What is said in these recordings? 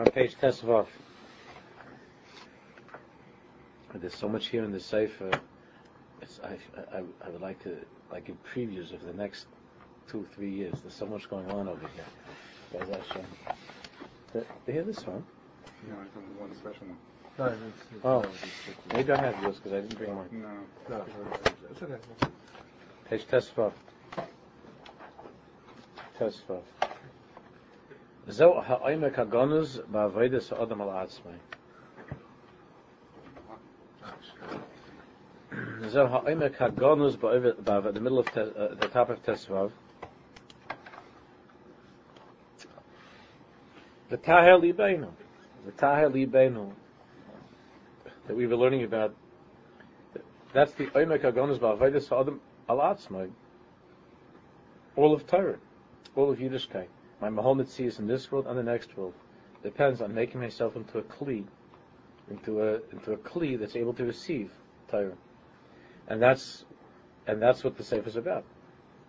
on page Tesvav. There's so much here in the Sefer. It's, I, I, I would like to like give previews of the next two, three years. There's so much going on over here. Guys, Hashem. Did you hear this one? No, I don't want a special one. No, it's, it's, Oh. it's, it's, Maybe I have yours because I didn't bring mine. No. no, it's okay. Page Tesvav. Tesvav. זהו העמק הגונוז בעבודת האדם על עצמי. זהו העמק הגונוז בעבודת, the middle of te, uh, the top of Tesvav. The Taher Libenu. The Taher Libenu that we were learning about. That's the Oimek HaGonus Ba'avodas Ha'adam Al Atzmai. All of Torah. All of Yiddishkeit. My Mahomet sees in this world and the next world. Depends on making myself into a Kli. Into a, into a Kli that's able to receive Torah. And that's, and that's what the Sefer is about.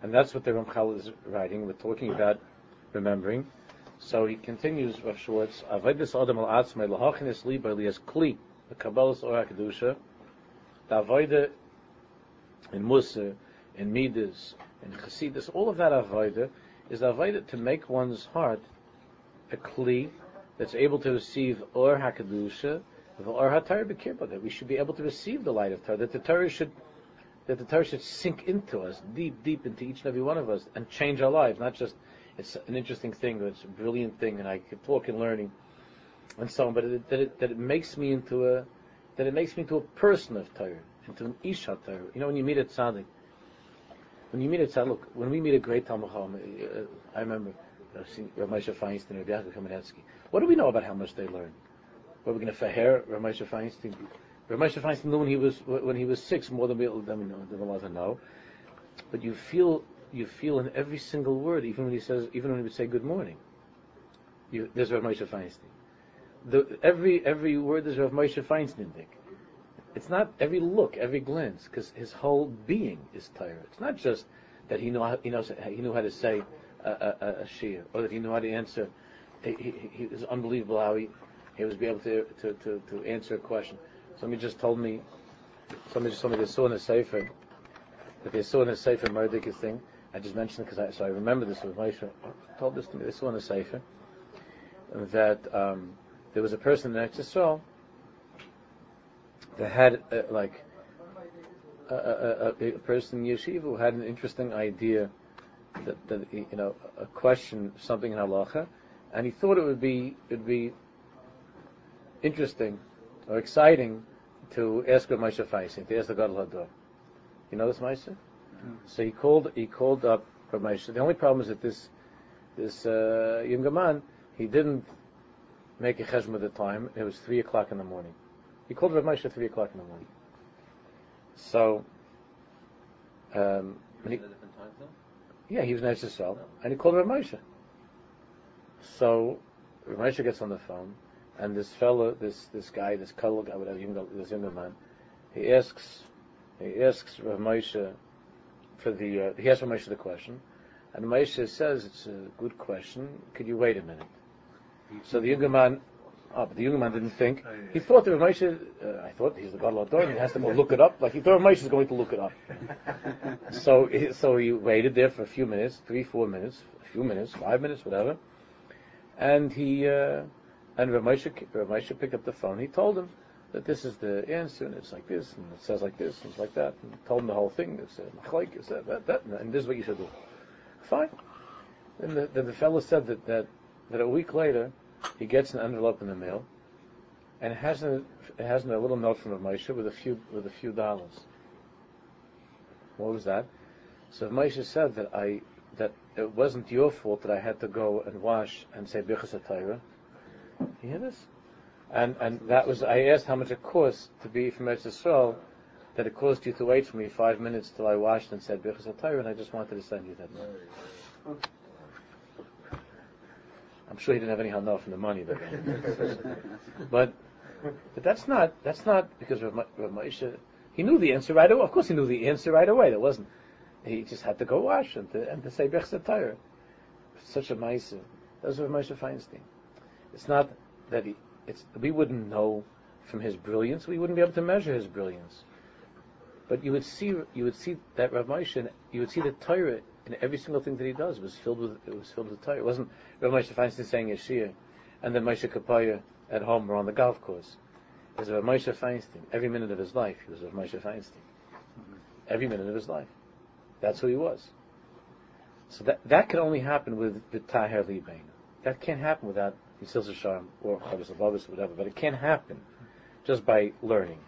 And that's what the Ramchal is writing. We're talking about remembering. So he continues, Rav Schwartz, Avodas Adam al Atzmai Lahachinis Liba Lias Kli, the Kabbalah's Ora Kedusha, the Avodah in Musa, in Midas, in Chassidus, all of that Avodah is the Avodah to make one's heart a Kli that's able to receive Or HaKedusha, Or HaTorah B'Kirba, that we should be able to receive the light of Torah, that the Torah should that the Torah should sink into us, deep, deep into each and every one of us, and change our lives, not just it's an interesting thing, it's a brilliant thing, and I could talk in learning, and so on. But it, that, it, that it makes me into a that it makes me into a person of Torah, into an Isha Torah. You know, when you meet a tzaddik, when you meet a tzaddik, when we meet a great Talmud uh, I remember uh, Rav Moshe Feinstein, Rav Yaakov Kamenetsky. What do we know about how much they learn? Were we going to fair Rav Moshe Feinstein? Rav Moshe Feinstein knew when he was when he was six more than we than want to know. But you feel you feel in every single word, even when he says, even when he would say good morning. You, there's Rav Moshe Feinstein. The, every every word is Rav Moshe Feinstein. Dick. It's not every look, every glance, because his whole being is Torah. It's not just that he know he knows he knew how to say a, a, a, a shir, or that he knew how to answer. He, he, he was unbelievable how he he was be able to, to, to, to answer a question. Somebody just told me, somebody just told me they saw in a sefer that they saw in a sefer Merdek's thing. I just mentioned it because I so I remember this with Moshe told this to me. They saw in a sefer that um, there was a person in Eretz that had uh, like a, a, a, a person in yeshiva who had an interesting idea that, that you know a question something in halacha, and he thought it would be it'd be interesting or exciting to ask Rav Moshe Feinstein, to ask the Gadol Hador. You know this Moshe? So he called he called up Rav Moshe. The only problem is that this this uh, younger man he didn't make a chesm at the time. It was three o'clock in the morning. He called Rav Moshe at three o'clock in the morning. So um, he, yeah, he was in Eretz Yisrael, and he called Rav Moshe. So Rav Moshe gets on the phone, and this fellow, this this guy, this color guy, whatever, younger, this younger man, he asks he asks Rav Moshe for the uh, he asks Rav Moshe the question, and Moshe says it's a good question. Could you wait a minute? So the younger man, oh, but the younger man didn't think. He thought that Moshe, uh, I thought he's the God Lord, he has to go look it up. Like he thought Moshe is going to look it up. so he, so he waited there for a few minutes, three, four minutes, a few minutes, five minutes, whatever, and he. Uh, and Rav Moshe picked up the phone. He told him that this is the answer, and it's like this, and it says like this, and it's like that. And told him the whole thing. It's like it's that, that, that, and this is what you should do. Fine. Then the, then the fellow said that, that that a week later he gets an envelope in the mail, and it has a it has a little note from Rav Moshe with a few with a few dollars. What was that? So Moshe said that I that it wasn't your fault that I had to go and wash and say Birchas HaTorah. You hear this? And and that was I asked how much it cost to be from Eretz Yisrael, that it cost you to wait for me five minutes till I washed and said Birchas HaTorah, and I just wanted to send you that money. I'm sure he didn't have any hana from the money, but but that's not that's not because Rav, Rav Moshe he knew the answer right away. Of course, he knew the answer right away. That wasn't. He just had to go wash and to, and to say Birchas HaTorah. Such a ma'aser. That was Rav Moshe Feinstein. It's not that he, it's, we wouldn't know from his brilliance. We wouldn't be able to measure his brilliance. But you would see, you would see that Rav Moshe, you would see the Torah in every single thing that he does was filled with, it was filled with Torah. It wasn't Rav Moshe Feinstein saying Yeshia, and then Moshe Kapaya at home or on the golf course. It was Rav Moshe Feinstein. Every minute of his life, he was Rav Moshe Feinstein. Every minute of his life. That's who he was. So that that can only happen with the Taher Libain. That can't happen without Yisil Sharm or Chavis or whatever, but it can't happen just by learning.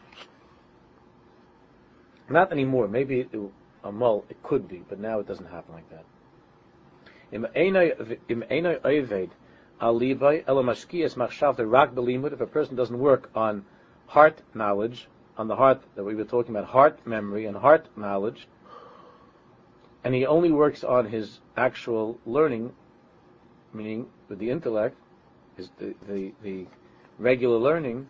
Not anymore. Maybe it, Uh, a mul, it could be, but now it doesn't happen like that. If a person doesn't work on heart knowledge, on the heart that we were talking about, heart memory and heart knowledge, and he only works on his actual learning, meaning with the intellect, his, the, the, the regular learning,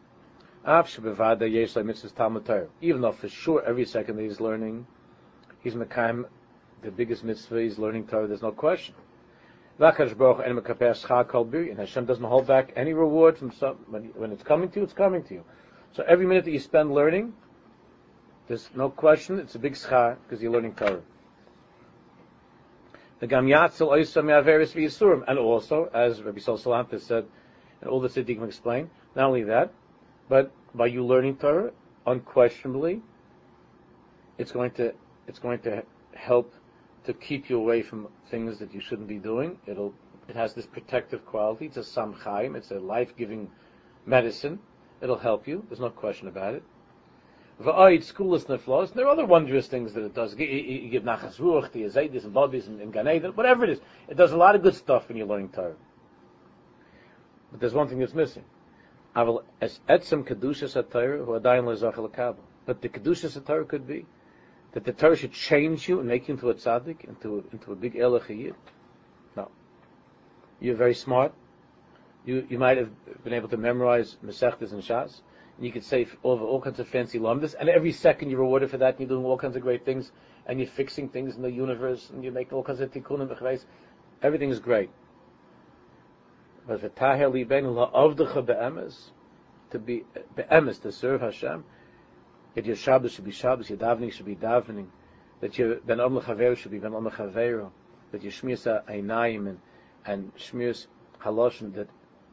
even though for sure every second that he's learning, he's mekayim the biggest mitzvah, he's learning Torah, there's no question. And Hashem doesn't hold back any reward from some, when, when it's coming to you, it's coming to you. So every minute that you spend learning, there's no question, it's a big schar because you're learning Torah. And also, as Rabbi Sol Salantis said, and all the Siddiqim explain, not only that, but by you learning Torah, unquestionably, it's going to it's going to help to keep you away from things that you shouldn't be doing. It'll it has this protective quality. It's a samchaim. It's a life-giving medicine. It'll help you. There's no question about it. V'ayit schoolless neflos. There are other wondrous things that it does. You give nachas ruach, the azayis and bodies and, and whatever it is. It does a lot of good stuff when you're learning Torah. But there's one thing that's missing. But the kedushas HaTorah could be that the Torah should change you and make you into a tzaddik, into into a big elachiyid. No. You're very smart. You, you might have been able to memorize Masechtas and Shas and you could say over all kinds of fancy lumdas, and every second you're rewarded for that, and you're doing all kinds of great things, and you're fixing things in the universe, and you make all kinds of tikkunim v'chveis. Everything is great. But to be be'emes, to serve Hashem, that your Shabbos should be Shabbos, your davening should be davening, that your ben om should be ben om that your shmiras einayim and, and shmiras haloshin, that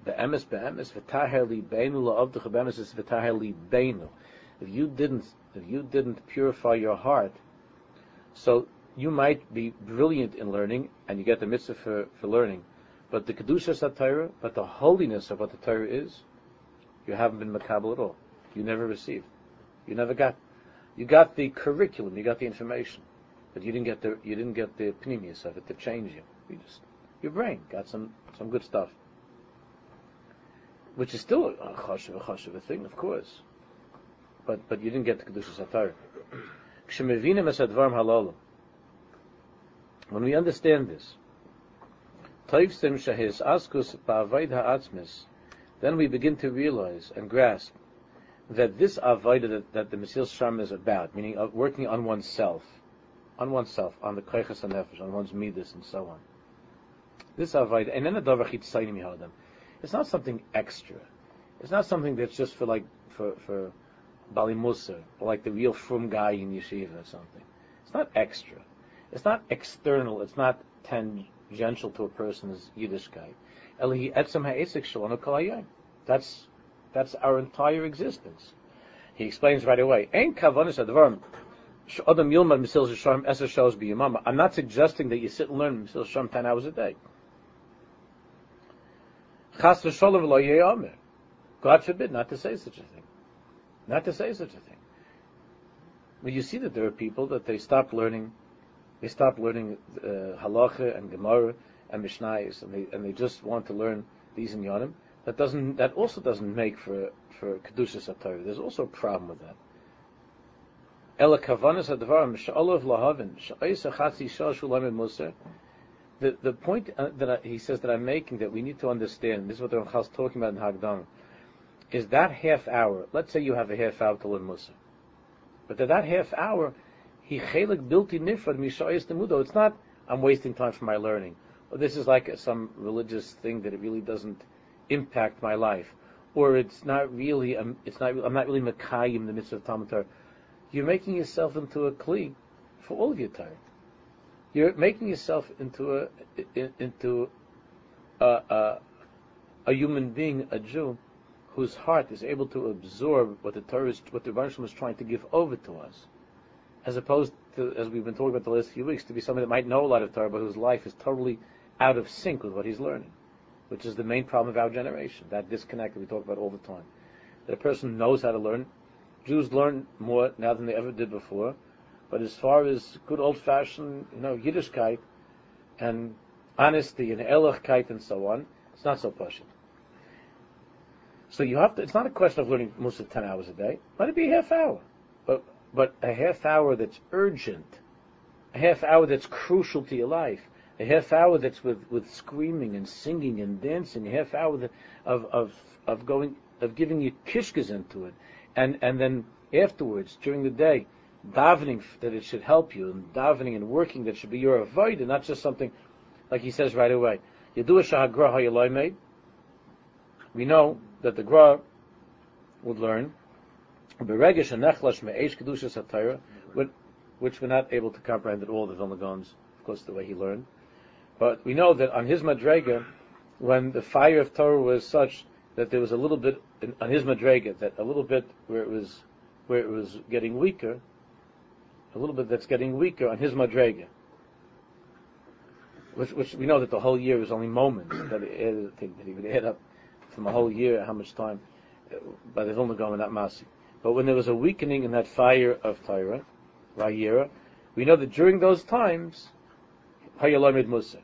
be'emes be'emes v'taher libeinu la'avducha be'emes is v'taher libeinu. If you didn't, if you didn't purify your heart, so you might be brilliant in learning, and you get the mitzvah for, for learning, but the kedusha Torah, but the holiness of what the Torah is, you haven't been makabel at all. You never received. You never got. You got the curriculum, you got the information, but you didn't get the you didn't get the pneumius of it to change you. You just your brain got some some good stuff which is still a chashuv, a chashuv a thing, of course. But but you didn't get the kedusha satar. Kshemivinim es halalim. When we understand this, then we begin to realize and grasp that this avodah that, that the Mesillas Yesharim is about, meaning uh, working on oneself, on oneself, on the koiches and nefesh, on one's midas and so on. This avodah, and then the davar chitzayim yahadam. It's not something extra. It's not something that's just for like for for Bali Musa, like the real frum guy in yeshiva or something. It's not extra. It's not external. It's not tangential to a person's Yiddishkeit. That's that's our entire existence. He explains right away. I'm not suggesting that you sit and learn Mesillas Yesharim ten hours a day. God forbid not to say such a thing. Not to say such a thing. But you see that there are people that they stop learning, they stop learning uh, halacha and gemara and mishnayos, and they and they just want to learn these in yonim. That doesn't. That also doesn't make for for kedusha satar. There's also a problem with that. Ela kavanas advarim sha'olav lahavin sha'isa chatzi shal shulam muser the, the point uh, that I, he says that I'm making that we need to understand, this is what the Ramchal is talking about in Hagdam, is that half hour, let's say you have a half hour to learn Musa, but that, that half hour, he chelik bilti nifrad mishayis temudo, it's not, I'm wasting time for my learning, or this is like some religious thing that it really doesn't impact my life, or it's not really, um, it's not, I'm not really Makayim, the mitzvah of Talmud you're making yourself into a kli for all of your time. You're making yourself into a, into a, a, a human being, a Jew, whose heart is able to absorb what the Torah is, what the Rebbe is trying to give over to us, as opposed to, as we've been talking about the last few weeks, to be somebody that might know a lot of Torah, but whose life is totally out of sync with what he's learning, which is the main problem of our generation, that disconnect that we talk about all the time. That a person knows how to learn. Jews learn more now than they ever did before, but as far as good old-fashioned, you know, Yiddishkeit and honesty and Elochkeit and so on, it's not so pushing. So you have to, it's not a question of learning Musa 10 hours a day. Let it be a half hour. But, but a half hour that's urgent, a half hour that's crucial to your life, a half hour that's with, with screaming and singing and dancing, a half hour that, of, of, of going, of giving you kishkas into it. And, and then afterwards, during the day, davening that it should help you, and davening and working that should be your avoid, and not just something like he says right away. You do a shahagra made. We know that the Gra would learn, but regish and which we're not able to comprehend at all, the Vilna Gaon's, of course, the way he learned. But we know that on his Madrega, when the fire of Torah was such that there was a little bit on his Madrega, that a little bit where it was where it was getting weaker, a little bit that's getting weaker on his Madrega. Which, which we know that the whole year was only moments that, added, that he would add up from a whole year, how much time, uh, by the Gaon and that Masi. But when there was a weakening in that fire of Torah, Vayira, we know that during those times, Hayalamid Musa.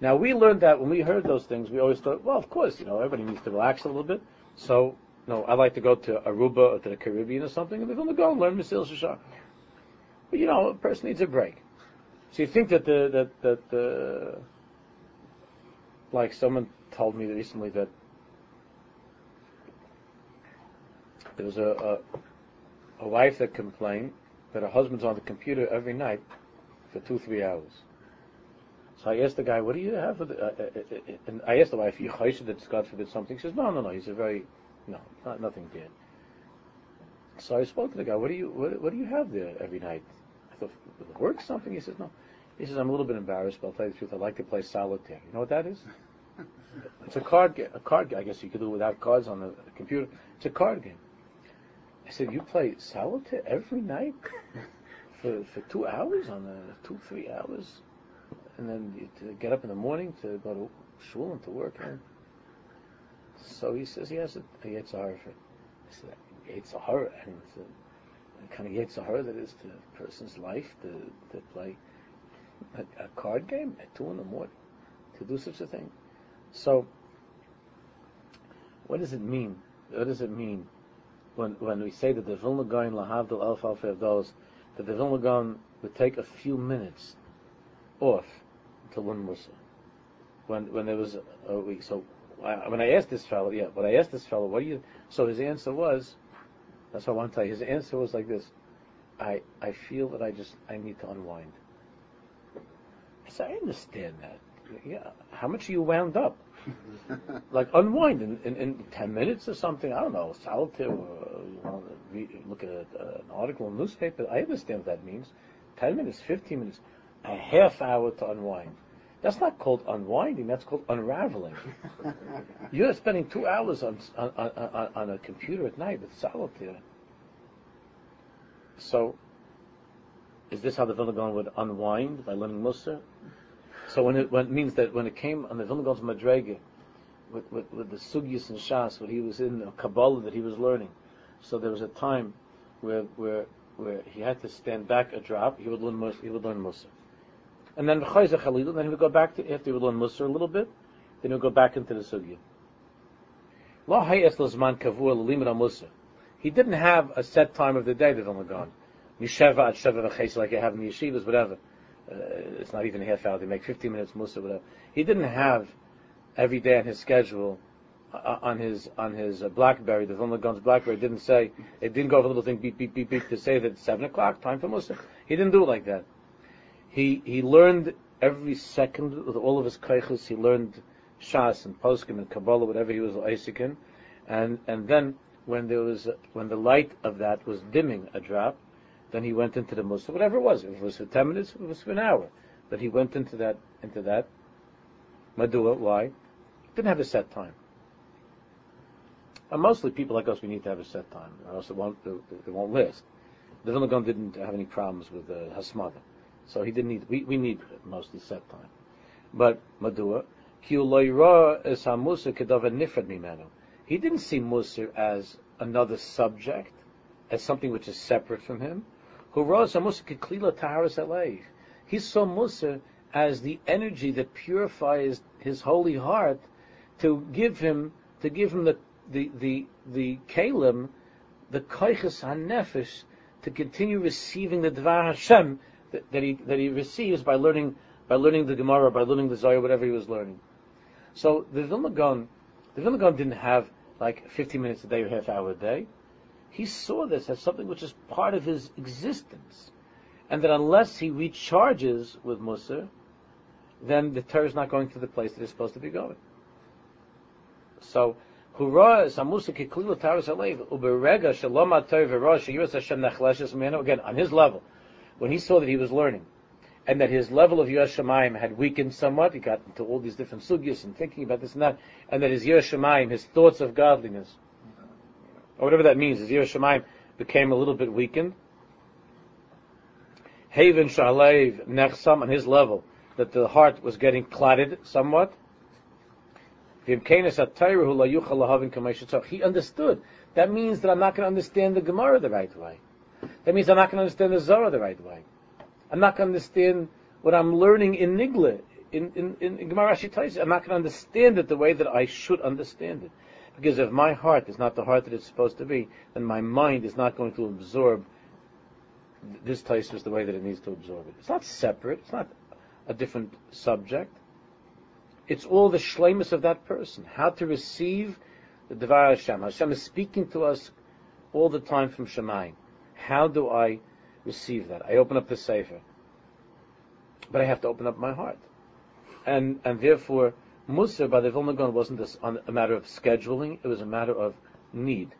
Now we learned that when we heard those things, we always thought, well, of course, you know, everybody needs to relax a little bit. So, you know, I like to go to Aruba or to the Caribbean or something, and the Vilna Gaon learn Mesillas Yesharim. But you know, a person needs a break. So you think that the that that the like someone told me recently that there was a, a, a wife that complained that her husband's on the computer every night for two three hours. So I asked the guy, "What do you have?" For the, uh, uh, uh, uh and I asked the wife, "You chayshed that God forbid something?" She says, "No, no, no. He's a very no, not nothing bad." So I spoke to the guy. What do you what, what do you have there every night? I thought, work something. He says, "No." He says, "I'm a little bit embarrassed, but I'll tell you the truth. I like to play solitaire. You know what that is? it's a card game. A card game. I guess you could do it without cards on the computer. It's a card game." I said, "You play solitaire every night for for two hours on a two three hours, and then to get up in the morning to go to shul and to work." And so he says he has a, a Yetzirah for. Said, Yetzirah, and it's a, a kind of Yetzirah that is to a person's life to to play a, a card game at two in the morning to do such a thing. So, what does it mean? What does it mean when when we say that the Vilna Gaon lahavdil alf those that the Vilna Gaon would take a few minutes off to learn Musa. When when there was a week, so I, when I asked this fellow, yeah, when I asked this fellow, what do you? So his answer was, that's what I want to tell you. His answer was like this: I I feel that I just I need to unwind. I said, I understand that. Yeah, how much are you wound up? like unwind in, in, in, 10 minutes or something. I don't know, solitaire, or, you know, read, look at a, uh, an article in a newspaper. I understand what that means. 10 minutes, 15 minutes, a half hour to unwind. That's not called unwinding, that's called unraveling. You're spending two hours on, on, on, on a computer at night with solitaire. So, is this how the Vilna Gaon would unwind by learning Musa? So when it, when it means that when it came on the Vilna Gaon's Madrege, with, with, with, the Sugyas and Shas, what he was in, the Kabbalah that he was learning, so there was a time where where where he had to stand back a drop. He would learn Musa. He would learn Musa, and then Chayza Then he would go back to after he would learn Musa a little bit. Then he would go back into the Sugya. La Hayes Lazman Kavur Musa. He didn't have a set time of the day that Vilna Gaon. Yesheva at Sheva like you have in the yeshivas, whatever uh, it's not even a half hour, they make 15 minutes musa, whatever. He didn't have every day on his schedule, uh, on his on his uh, BlackBerry, the Vilna Gaon's BlackBerry didn't say, it didn't go over a little thing, beep, beep, beep, beep, to say that 7 o'clock, time for musa. He didn't do it like that. He, he learned every second with all of his kaichus, he learned Shas and Poskim and Kabbalah, whatever he was Isaac and and then when there was when the light of that was dimming a drop, then he went into the musa, whatever it was. If it was for ten minutes, it was for an hour, but he went into that into that. Madua, why? Didn't have a set time. And mostly people like us, we need to have a set time, or else it won't it, won't last. The Vilna didn't have any problems with uh, hasmada, so he didn't need. We, we need mostly set time. But Madua. He didn't see Musar as another subject, as something which is separate from him. He saw Musar as the energy that purifies his holy heart to give him to give him the the the the kalim, the koiches hanefesh, to continue receiving the Dvar Hashem that, he that he receives by learning by learning the Gemara, by learning the Zohar, whatever he was learning. So the Vilna Gaon, the Vilna Gaon didn't have like 15 minutes a day or half hour a day. He saw this as something which is part of his existence. And that unless he recharges with Musar, then the Torah is not going to the place that it's supposed to be going. So. Again, on his level, when he saw that he was learning, and that his level of Yiras Shemayim had weakened somewhat, he got into all these different sugyas and thinking about this and that, and that his Yiras Shemayim, his thoughts of godliness, or whatever that means, his Yiras Shemayim became a little bit weakened. Haven Shalev Nechsam on his level, that the heart was getting clotted somewhat. He understood. That means that I'm not going to understand the Gemara the right way. That means I'm not going to understand the Zohar the right way. I'm not going to understand what I'm learning in Nigla, in, in, in, in Gemara Ashitaisi. I'm not going to understand it the way that I should understand it. Because if my heart is not the heart that it's supposed to be, then my mind is not going to absorb this Taisus the way that it needs to absorb it. It's not separate. It's not a different subject. It's all the shlemus of that person. How to receive the Devar Hashem. Hashem is speaking to us all the time from Shemayim. How do I receive that? I open up the Sefer. But I have to open up my heart. And, and therefore, Musa by the Vilna Gaon wasn't this, on a matter of scheduling, it was a matter of need.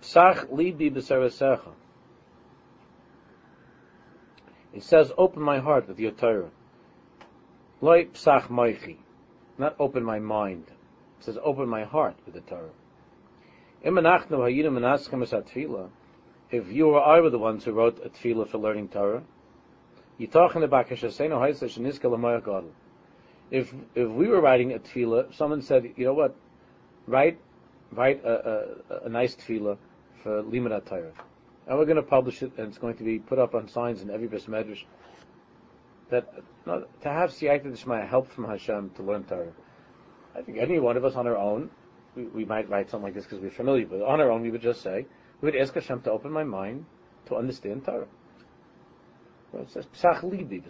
Psach libi b'sarasecha. It says, open my heart with your Torah. Loi psach moichi. Not open my mind. It says, open my heart with the Torah. If you or I were the ones who wrote a tefillah for learning Torah, if if we were writing a tefillah, someone said, you know what, write write a, a, a nice tefillah for Limud Torah and we're going to publish it, and it's going to be put up on signs in every bris medrash. That to have siyata d'shmaya help from Hashem to learn Torah. I think any one of us on our own, we, we might write something like this because we're familiar with it. On our own, we would just say, we would ask Hashem to open my mind to understand Torah. Well, it says psach libi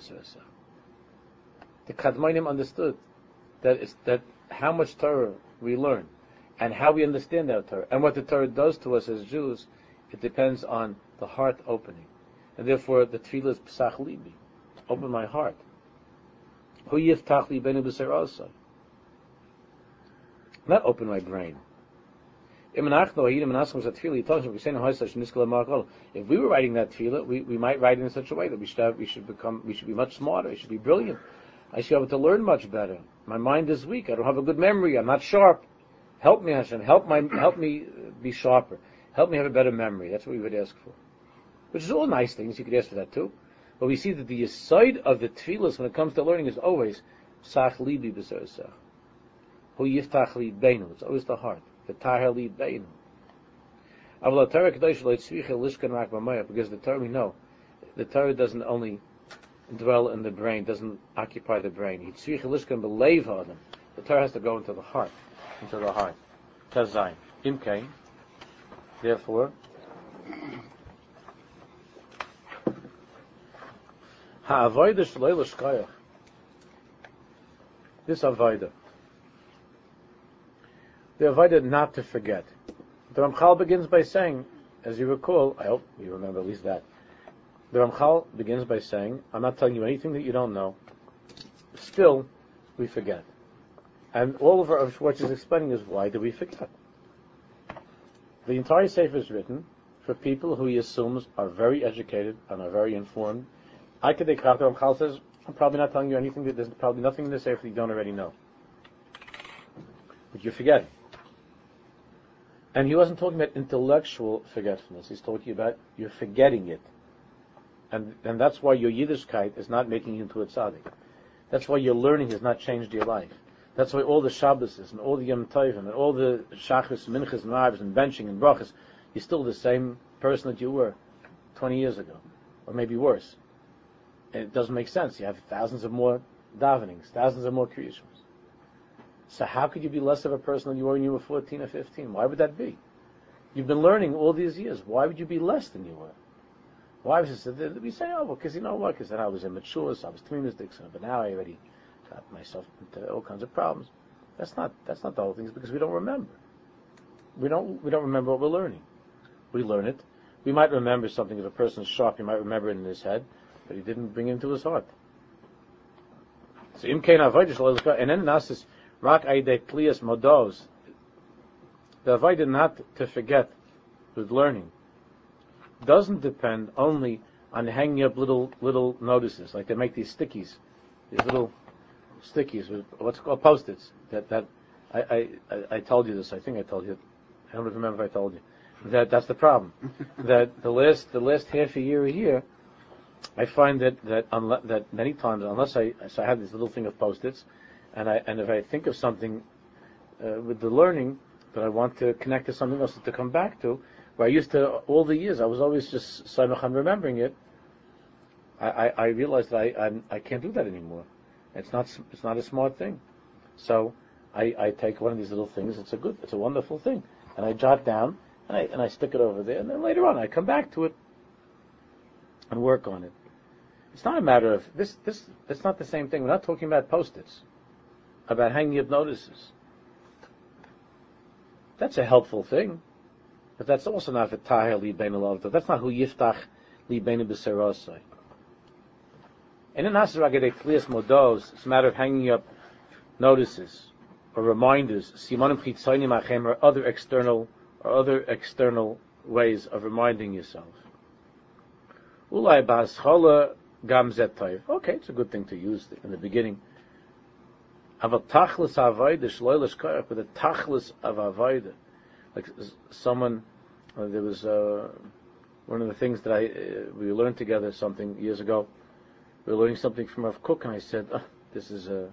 The Kadmonim understood that it's, that how much Torah we learn, and how we understand that Torah, and what the Torah does to us as Jews it depends on the heart opening. And therefore, the tefillah is psach libi. Open my heart. Hu yiftach li benu b'serosai. Not open my brain. If we were writing that tefillah, we, we might write it in such a way that we should have, we should become, we should be much smarter, we should be brilliant. I should be able to learn much better. My mind is weak. I don't have a good memory. I'm not sharp. Help me, Hashem. Help my, help me be sharper. Help me have a better memory. That's what we would ask for. Which is all nice things. You could ask for that too. But we see that the side of the tefillas when it comes to learning is always sach libi b'sarasach. Hu yiftach li beinu. It's always the heart. The tahar li beinu. Because the Torah we know, the Torah doesn't only dwell in the brain, doesn't occupy the brain. The Torah has to go into the heart, into the heart. Tazayin. Imkain. Therefore, ha'avoida shleil shkayach. This avoida. The avoida not to forget. The Ramchal begins by saying, as you recall, I hope you remember at least that. The Ramchal begins by saying, I'm not telling you anything that you don't know. Still, we forget. And all of our, what she's explaining is why do we forget? The entire Sefer is written for people who he assumes are very educated and are very informed. I could Chal says, I'm probably not telling you anything that there's probably nothing in the Sefer that you don't already know. But you're forgetting. And he wasn't talking about intellectual forgetfulness. He's talking about you're forgetting it. And, and that's why your Yiddishkeit is not making you into a tzaddik. That's why your learning has not changed your life. That's why all the Shabbases and all the Yom Tovim and all the Shachris, Minchas, and Ma'avs and benching and Brachas, you're still the same person that you were 20 years ago, or maybe worse. And it doesn't make sense. You have thousands of more davenings, thousands of more kriyashmas. So how could you be less of a person than you were when you were 14 or 15? Why would that be? You've been learning all these years. Why would you be less than you were? Why was it? We say, oh, well, because you know what? Because then I was immature, so I was optimistic, but now I already got myself into all kinds of problems. That's not that's not the whole thing. It's because we don't remember. We don't we don't remember what we're learning. We learn it. We might remember something if a person's sharp. He might remember it in his head, but he didn't bring it into his heart. So im kein and then nasis rak aide klias modos. The avoid not to forget with learning doesn't depend only on hanging up little little notices, like they make these stickies, these little stickies with what's called post-its. That that I, I, I told you this. I think I told you. I don't remember if I told you. That that's the problem. that the last the last half a year a year, I find that that unle- that many times unless I so I have this little thing of post-its, and I and if I think of something uh, with the learning that I want to connect to something else to come back to, where I used to all the years I was always just Simach remembering it. I, I, I realized that I, I I can't do that anymore. It's not it's not a smart thing. So I, I take one of these little things. It's a good, it's a wonderful thing, and I jot down and I and I stick it over there, and then later on I come back to it and work on it. It's not a matter of this. This it's not the same thing. We're not talking about post-its, about hanging up notices. That's a helpful thing, but that's also not v'tahel li That's not who yiftach li bein b'serosai. And in Hasaragade Klias Modos, it's a matter of hanging up notices or reminders, simanim chitzonim achem, or other external or other external ways of reminding yourself. Ulai baschola gam. Okay, it's a good thing to use in the beginning. Aval tachlis avoida shloilish koyach, with a tachlis of avoida. Like someone, uh, there was uh, one of the things that I uh, we learned together something years ago we were learning something from Rav Kook, and I said, oh, "This is a,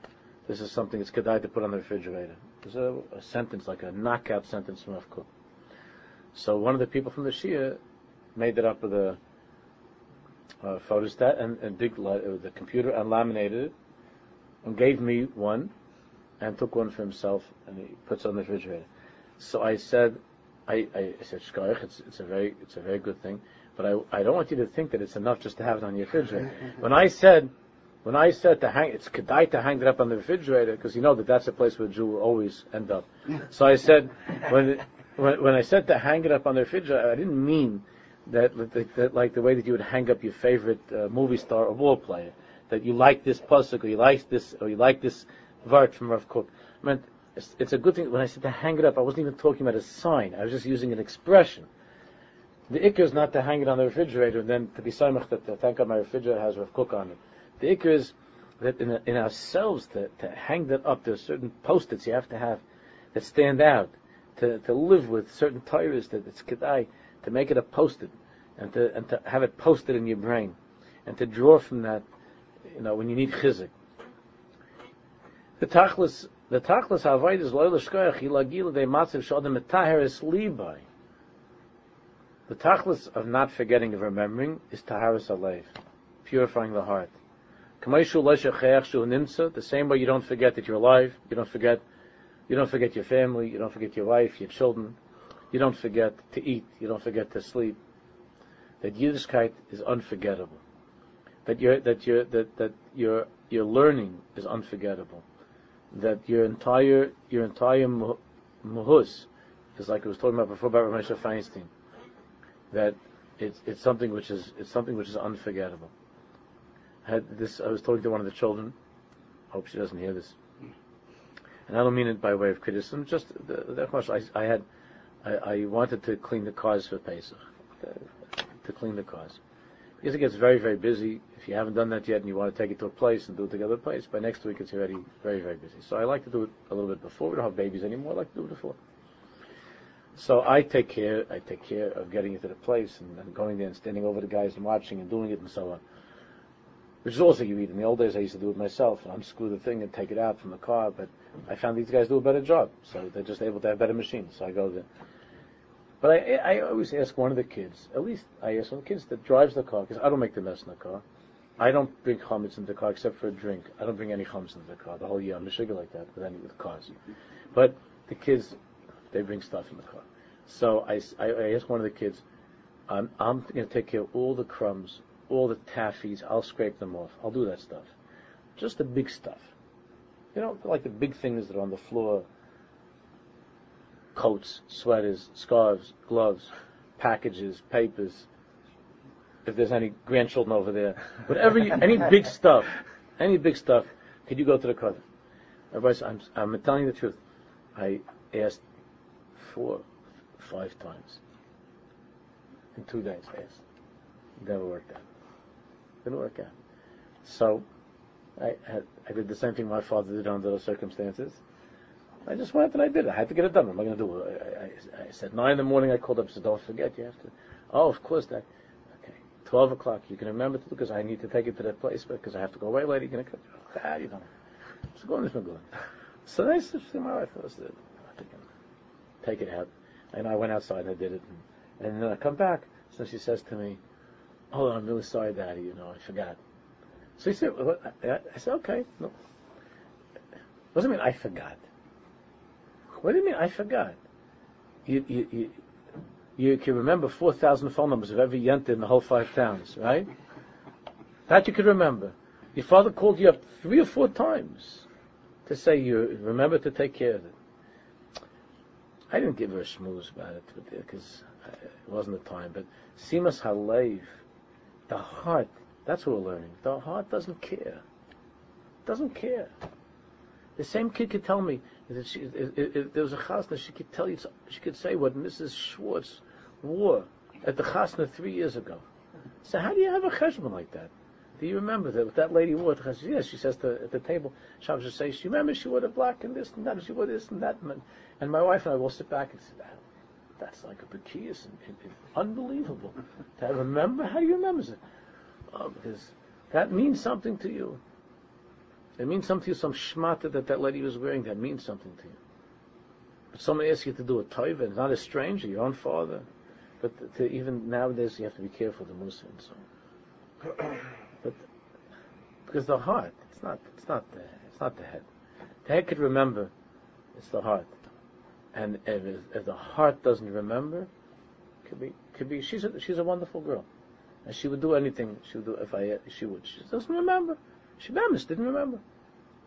this is something that's kedai to put on the refrigerator." It was a, a, sentence, like a knockout sentence from Rav Kook. So one of the people from the Shia made it up with a, a photostat and, and big uh, the computer and laminated it, and gave me one, and took one for himself, and he puts on the refrigerator. So I said, I, I said, Shkoich, it's, it's a very, it's a very good thing. But I, I don't want you to think that it's enough just to have it on your refrigerator. when I said, when I said to hang, it's kedai to hang it up on the refrigerator because you know that that's a place where a Jew will always end up. So I said, when, when, when I said to hang it up on the refrigerator, I didn't mean that, that, that like the way that you would hang up your favorite uh, movie star or ball player. That you like this pasuk or you like this or you like this vart from Rav Kook. I meant it's, it's a good thing. When I said to hang it up, I wasn't even talking about a sign. I was just using an expression. The ikr is not to hang it on the refrigerator and then to be samach that the thank God my refrigerator has Rav Kook on it. The ikr is that in, in ourselves to, to hang that up. There's certain post-its you have to have that stand out. To, to live with certain tires that it's kedai to make it a post-it and to and to have it posted in your brain and to draw from that. You know when you need chizik. The tachlis the tachlis is loyal shkoyach hilagil de matzav shodem metaher es libai. The tachlis of not forgetting of remembering is taharis alev, purifying the heart. The same way you don't forget that you're alive, you don't forget, you don't forget your family, you don't forget your wife, your children, you don't forget to eat, you don't forget to sleep. That Yiddishkeit is unforgettable. That your that your that that your your learning is unforgettable. That your entire your entire muhus is like I was talking about before about Ramesh Feinstein that it's, it's something which is it's something which is unforgettable. I had this I was talking to one of the children. Hope she doesn't hear this. and I don't mean it by way of criticism. Just that much. I, I had, I, I wanted to clean the cars for Pesach, to clean the cars, because it gets very, very busy. If you haven't done that yet and you want to take it to a place and do it together place, by next week it's already very, very busy. So I like to do it a little bit before. We don't have babies anymore. I like to do it before. So I take care, I take care of getting it to the place and, and going there and standing over the guys and watching and doing it and so on. Which is also you eat. In the old days I used to do it myself and unscrew the thing and take it out from the car, but I found these guys do a better job. So they're just able to have better machines. So I go there. But I, I always ask one of the kids, at least I ask one of the kids that drives the car, because I don't make the mess in the car. I don't bring chametz into the car except for a drink. I don't bring any chametz into the car the whole year. I'm a sugar like that with any with cars. But the kids, they bring stuff in the car. So I, I, I asked one of the kids, I'm, I'm going to take care of all the crumbs, all the taffies. I'll scrape them off. I'll do that stuff. Just the big stuff. You know, like the big things that are on the floor. Coats, sweaters, scarves, gloves, packages, papers. If there's any grandchildren over there, whatever, you, any big stuff, any big stuff, could you go to the? Everybody, I'm, I'm telling you the truth. I asked four, five times in two days. I asked. It never worked out. Didn't work out. So I had, I did the same thing my father did under those circumstances. I just went and I did it. I had to get it done. What am I going to do? I, I, I said nine in the morning. I called up. and Said, "Don't forget, you have to." Oh, of course that. Okay, twelve o'clock. You can remember to because I need to take it to that place because I have to go away later. You're going to ah, you know. So go this good. So I said my wife, I said, take it out. And I went outside and I did it. And, and then I come back. So she says to me, "Oh, I'm really sorry, Daddy. You know, I forgot." So he said, what? I, I said, "Okay." No. What does it mean I forgot? What do you mean I forgot? You you you, you can remember four thousand phone numbers of every yent in the whole five towns, right? That you could remember. Your father called you up three or four times to say you remember to take care of it. I didn't give her a schmooze about it because uh, uh, it wasn't the time. But Simas Halev, the heart, that's what we're learning. The heart doesn't care. Doesn't care. The same kid could tell me that she, if, if there was a chasna, she could tell you, she could say what Mrs. Schwartz wore at the chasna three years ago. So how do you have a cheshbon like that? Do you remember that that lady wore? Yes, she says to, at the table, Shabbos says, she remember she wore the black and this and that, and she wore this and that. And, and my wife and I will sit back and say, that, that's like a and unbelievable. to remember, how do you remember it? Oh, because that means something to you. It means something to you, some shmata that that lady was wearing, that means something to you. But someone asks you to do a taiva, it's not a stranger, your own father. But to, even nowadays, you have to be careful the Musa and so on. But because the heart, it's not, it's not the, it's not the head. The head could remember, it's the heart. And if, if the heart doesn't remember, could be, could be. She's a, she's a wonderful girl, and she would do anything. She would do if I, she would. She doesn't remember. She Bemis didn't remember.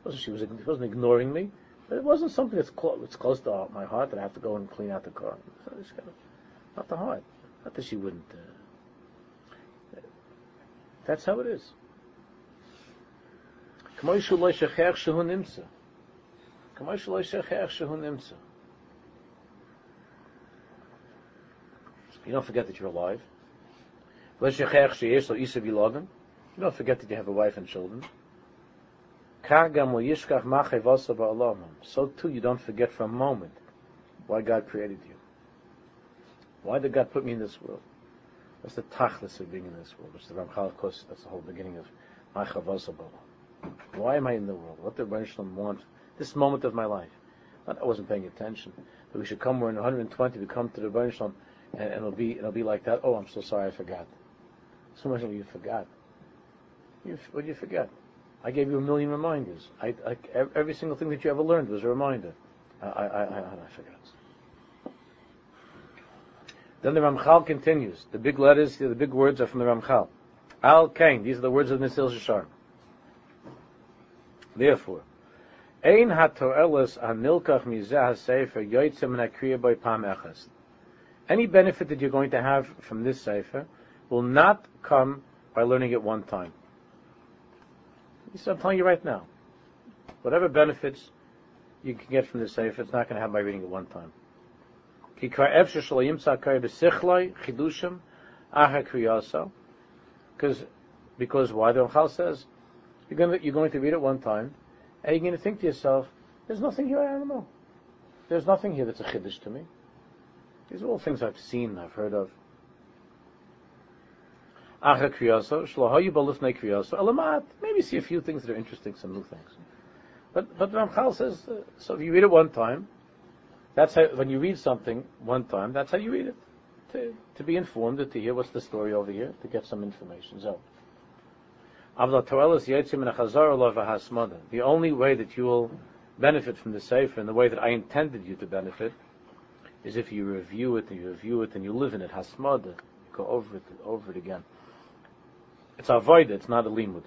wasn't she was she wasn't ignoring me, but it wasn't something that's it's close to my heart that I have to go and clean out the car. So gotta, not the heart. Not that she wouldn't. Uh, that's how it is. You don't forget that you're alive. You don't forget that you have a wife and children. So too, you don't forget for a moment why God created you. Why did God put me in this world? What's the tachlis of being in this world? Which the Ramchal, of course, that's the whole beginning of Why am I in the world? What did Rebbeinu want? This moment of my life. Not I wasn't paying attention, but we should come. We're in 120. We come to the Rebbeinu and, and it'll be it'll be like that. Oh, I'm so sorry, I forgot. So much of you forgot. You, what did you forget? I gave you a million reminders. I, I, every single thing that you ever learned was a reminder. I, I, I, I forgot. Then the Ramchal continues. The big letters, the big words are from the Ramchal. Al Kain. These are the words of Mesillas Yesharim. Therefore, Ein anilkach sefer by pam echas. Any benefit that you're going to have from this sefer will not come by learning it one time. I'm telling you right now. Whatever benefits you can get from the Sefer. It's not going to have my reading at one time. Because, because why? The Ramchal says, you're going, to, you're going to read it one time, and you're going to think to yourself, there's nothing here I don't know. There's nothing here that's a chiddush to me. These are all things I've seen, I've heard of. Acha elamat. Maybe see a few things that are interesting, some new things. But but Ramchal says, uh, so if you read it one time, that's how, when you read something one time, that's how you read it. To, to be informed, to hear what's the story over here, to get some information. So, the only way that you will benefit from the Sefer in the way that I intended you to benefit is if you review it and you review it and you live in it. Hasmada. Go over it, over it again. It's avoida, it's not a limud.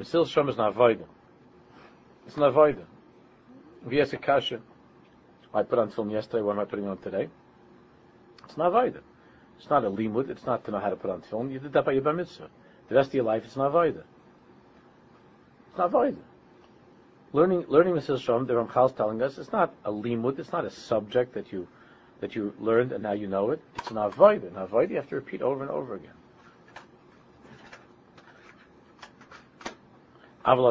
Mesillas Yesharim is not avoida. It's not avoida. If a kasha, I put on film yesterday, what am I putting on today? It's not avoida. It's not a limud, it's not to know how to put on film. You did that by your mitzvah. The rest of your life, it's not avoida. It's not avoida. Learning, learning Mesillas Yesharim, the Ramchal is telling us, it's not a limud, it's not a subject that you that you learned and now you know it. It's an avoida. An avoida you have to repeat over and over again. Because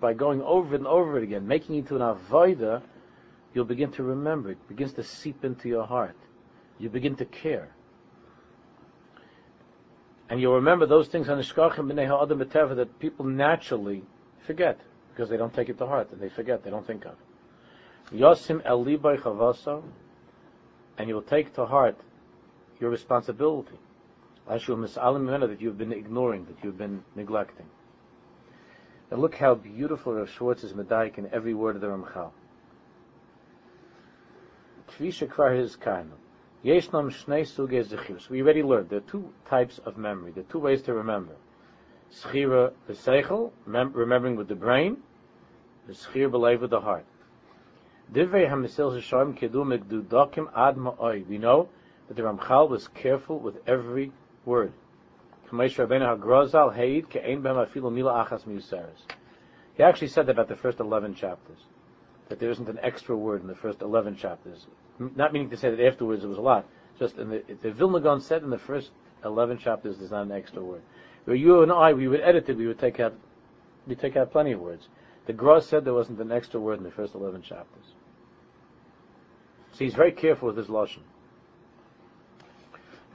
by going over it and over it again, making it into an avoida, you'll begin to remember. It begins to seep into your heart. You begin to care. And you'll remember those things on the that people naturally forget because they don't take it to heart and they forget, they don't think of. Yosim el chavaso, and you will take to heart your responsibility that you've been ignoring, that you've been neglecting. And look how beautiful Rav Schwartz is medayik in every word of the Ramchal. We already learned there are two types of memory. There are two ways to remember. Schira v'seichel, remembering with the brain. Schir believe with the heart. Divrei hamisil zeshoim kedu mekdudokim ad ma'oi. We know that the Ramchal was careful with every word. He actually said that about the first 11 chapters, that there isn't an extra word in the first 11 chapters. Not meaning to say that afterwards it was a lot, just in the, the Vilna Gaon said in the first 11 chapters there's not an extra word. Where you and I, we would edit it, we would take out, we take out plenty of words. The Gra said there wasn't an extra word in the first 11 chapters. So he's very careful with his lashon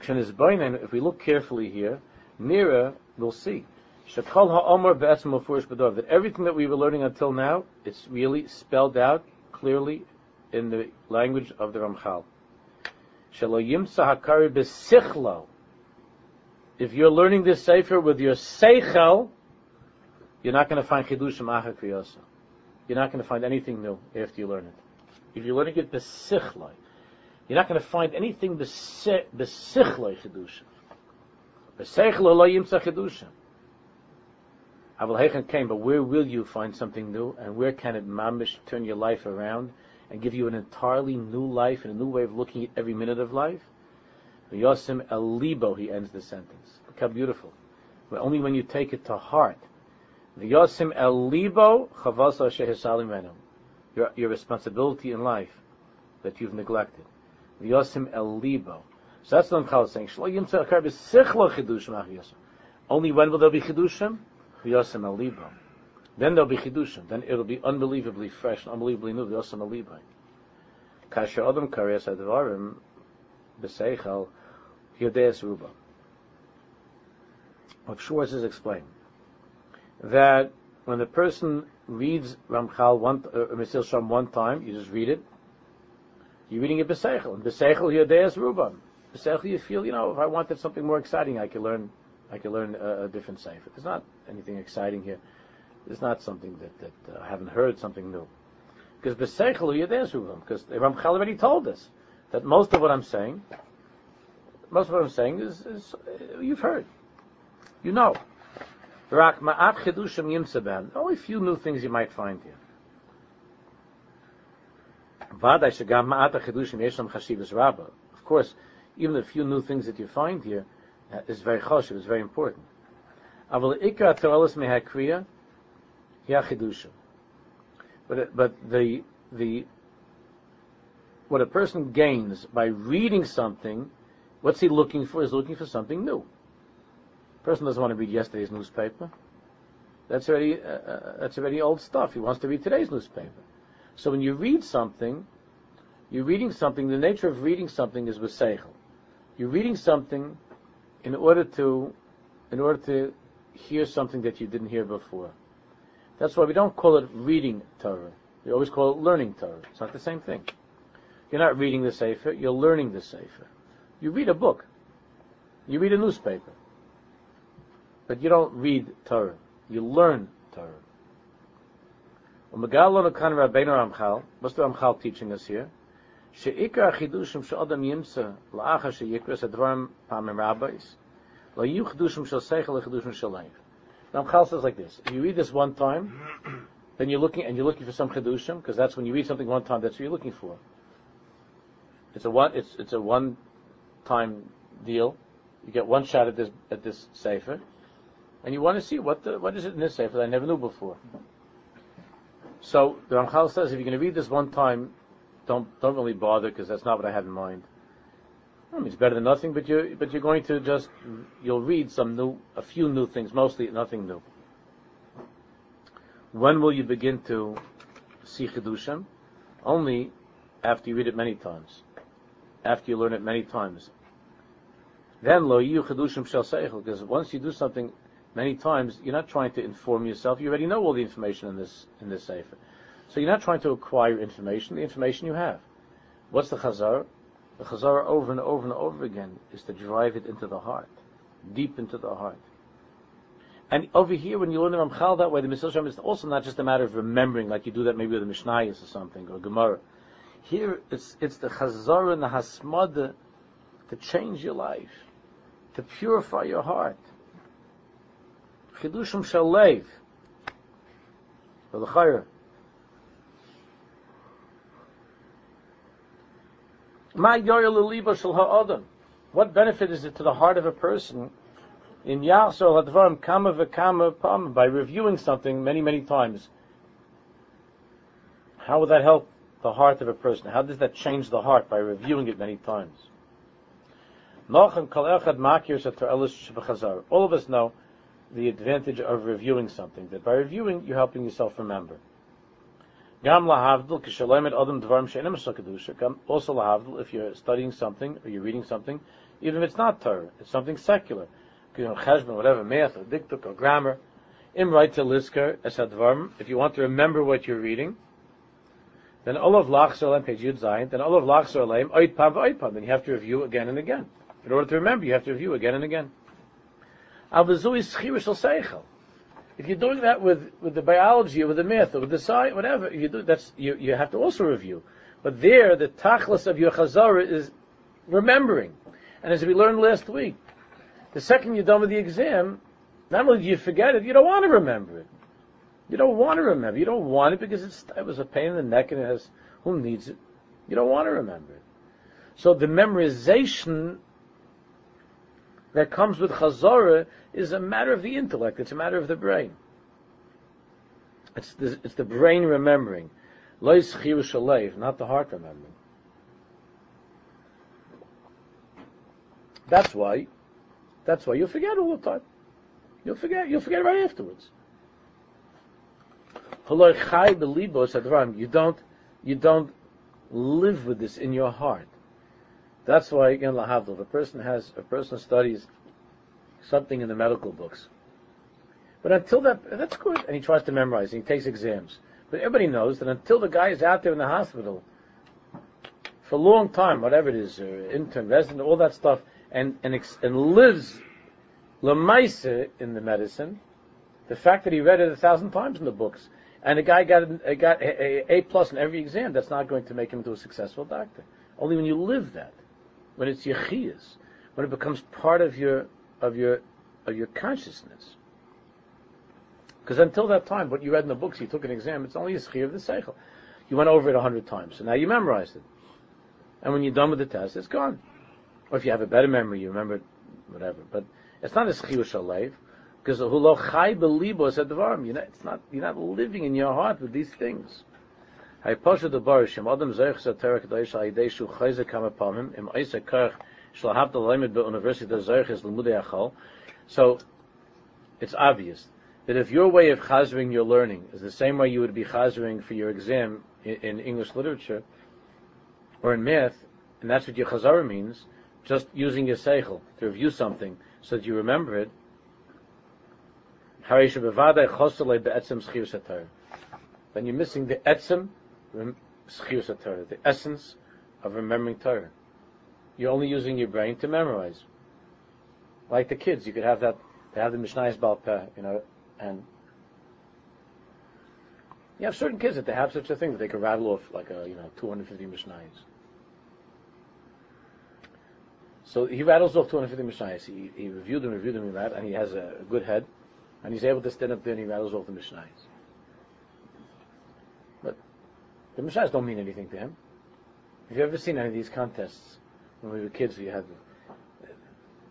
if we look carefully here, nearer we'll see. That everything that we were learning until now, it's really spelled out clearly in the language of the Ramchal. If you're learning this sefer with your seichel, you're not going to find chidushim acha You're not going to find anything new after you learn it. If you're learning it besichlai, you're not going to find anything besichloi chedusha. Beseichel lo yimsa chedusha. Aval hechen came, but where will you find something new, and where can it mamish turn your life around and give you an entirely new life and a new way of looking at every minute of life? Yosim el libo, he ends the sentence. Look how beautiful. But only when you take it to heart. Yosim el libo chavasa shehesalim Your your responsibility in life that you've neglected. Yosim el libo. So that's what I'm saying. Shlo yimtza akar b'sichlo chidushim ach Only when will there be chidushim? Yosim el libo. Then there'll be chidushim. Then it'll be unbelievably fresh, unbelievably new. Yosim el libo. Kasher adam karyas advarim b'seichel yodeis ruba. What Schwartz is explaining that when the person reads Ramchal one, uh, Mesillas Yesharim one time, you just read it, you're reading it B'Seichel. And B'Seichel Yodeas Rubam. B'Seichel you feel, you know, if I wanted something more exciting, I could learn, I could learn a, a different Sefer. There's not anything exciting here. There's not something that, that uh, I haven't heard, something new. Because B'Seichel Yodeas Rubam. Because Ramchal already told us that most of what I'm saying, most of what I'm saying is, is uh, you've heard. You know. Only a few new things you might find here. Of course, even the few new things that you find here uh, is very choshev, is very important. But it- but the the what a person gains by reading something, what's he looking for? Is looking for something new. A person doesn't want to read yesterday's newspaper. That's already uh, uh, that's already old stuff. He wants to read today's newspaper. So when you read something, you're reading something. The nature of reading something is with. You're reading something in order to in order to hear something that you didn't hear before. That's why we don't call it reading Torah. We always call it learning Torah. It's not the same thing. You're not reading the Sefer, you're learning the Sefer. You read a book. You read a newspaper. But you don't read Torah. You learn Torah. What's the Ramchal teaching us here? She'ikar Chidushim She'odam Yimsa La'acha She'yikras Advarim Pamim Rabbis La'yu Chidushim She'seichel Chidushim She'leif Ramchal says like this, if you read this one time, then you're looking, and you're looking for some Chidushim, because that's when you read something one time, that's what you're looking for. It's a one, it's, it's a one time deal. You get one shot at this, at this Sefer, and you want to see what the, what is it in this Sefer that I never knew before. So the Ramchal says if you're going to read this one time, don't don't really bother because that's not what I had in mind. I mean, it's better than nothing, but you but you're going to just you'll read some new a few new things, mostly nothing new. When will you begin to see chidushim? Only after you read it many times, after you learn it many times. Then lo yu chidushim seichel, because once you do something many times, you're not trying to inform yourself. You already know all the information in this in this sefer, so you're not trying to acquire information. The information you have. What's the chazar? The chazar over and over and over again is to drive it into the heart, deep into the heart. And over here, when you learn the Ramchal that way, the Yesharim is also not just a matter of remembering, like you do that maybe with the Mishnayos or something, or Gemara. Here, it's it's the chazar and the hasmada to change your life, to purify your heart. Chidushim shalev. For the chayr. Ma yoyel leliba shel ha'adam. What benefit is it to the heart of a person in Yachzor Hadvarim Kama v'Kama Pam by reviewing something many, many times? How would that help the heart of a person? How does that change the heart by reviewing it many times? All of us know the advantage of reviewing something. That by reviewing, you're helping yourself remember. Also if you're studying something or you're reading something, even if it's not Torah, it's something secular, cheshbon, whatever, math or diktuk or grammar. Im right to lisker. If you want to remember what you're reading, then olav lachzor on page yud zayin. Then olav lachzor aleim oit pam oit pam. Then you have to review again and again. In order to remember, you have to review again and again. Seichel. If you're doing that with, with the biology or with the math or with the science, whatever, you do, that's, you, you have to also review. But there, the tachlis of your chazara is remembering. And as we learned last week, the second you're done with the exam, not only do you forget it, you don't want to remember it. You don't want to remember. You don't want it because it was a pain in the neck and it has, who needs it? You don't want to remember it. So the memorization that comes with chazara is a matter of the intellect. It's a matter of the brain. It's the, it's the brain remembering. Lois chirush not the heart remembering. That's why, that's why you'll forget all the time. You'll forget, you'll forget right afterwards. You don't, you don't live with this in your heart. That's why again, lahavdil. If a person has, a person studies something in the medical books, but until that, that's good, and he tries to memorize, and he takes exams. But everybody knows that until the guy is out there in the hospital for a long time, whatever it is, uh, intern, resident, all that stuff, and and ex- and lives lemaisa in the medicine, the fact that he read it a thousand times in the books, and the guy got a, got a, a, plus in every exam, that's not going to make him into a successful doctor. Only when you live that, when it's your chiyas, when it becomes part of your of your of your consciousness. Because until that time, what you read in the books, you took an exam, it's only a schir of the seichel. You went over it a hundred times, so now you memorized it. And when you're done with the test, it's gone. Or if you have a better memory, you remember it, whatever. But it's not a schir shalev. Because hulo chai belibos advarim. You're not, it's not, you're not living in your heart with these things. Hay posha de bar shem adam zeich sa terek deish al yidei shu chayze kam upon him im kerch So, it's obvious that if your way of chazering your learning is the same way you would be chazering for your exam in, in English literature or in math, and that's what your chazara means, just using your seichel to review something so that you remember it, then you're missing the etzem the essence of remembering Torah. You're only using your brain to memorize. Like the kids, you could have that, they have the Mishnayos Balpeh, you know, and you have certain kids that they have such a thing that they can rattle off like a, you know, 250 Mishnayos. So he rattles off 250 Mishnayos. He, he reviewed them, reviewed them, and that, and he has a, a good head, and he's able to stand up there and he rattles off the Mishnayos. But the Mishnayos don't mean anything to him. Have you ever seen any of these contests when we were kids? You had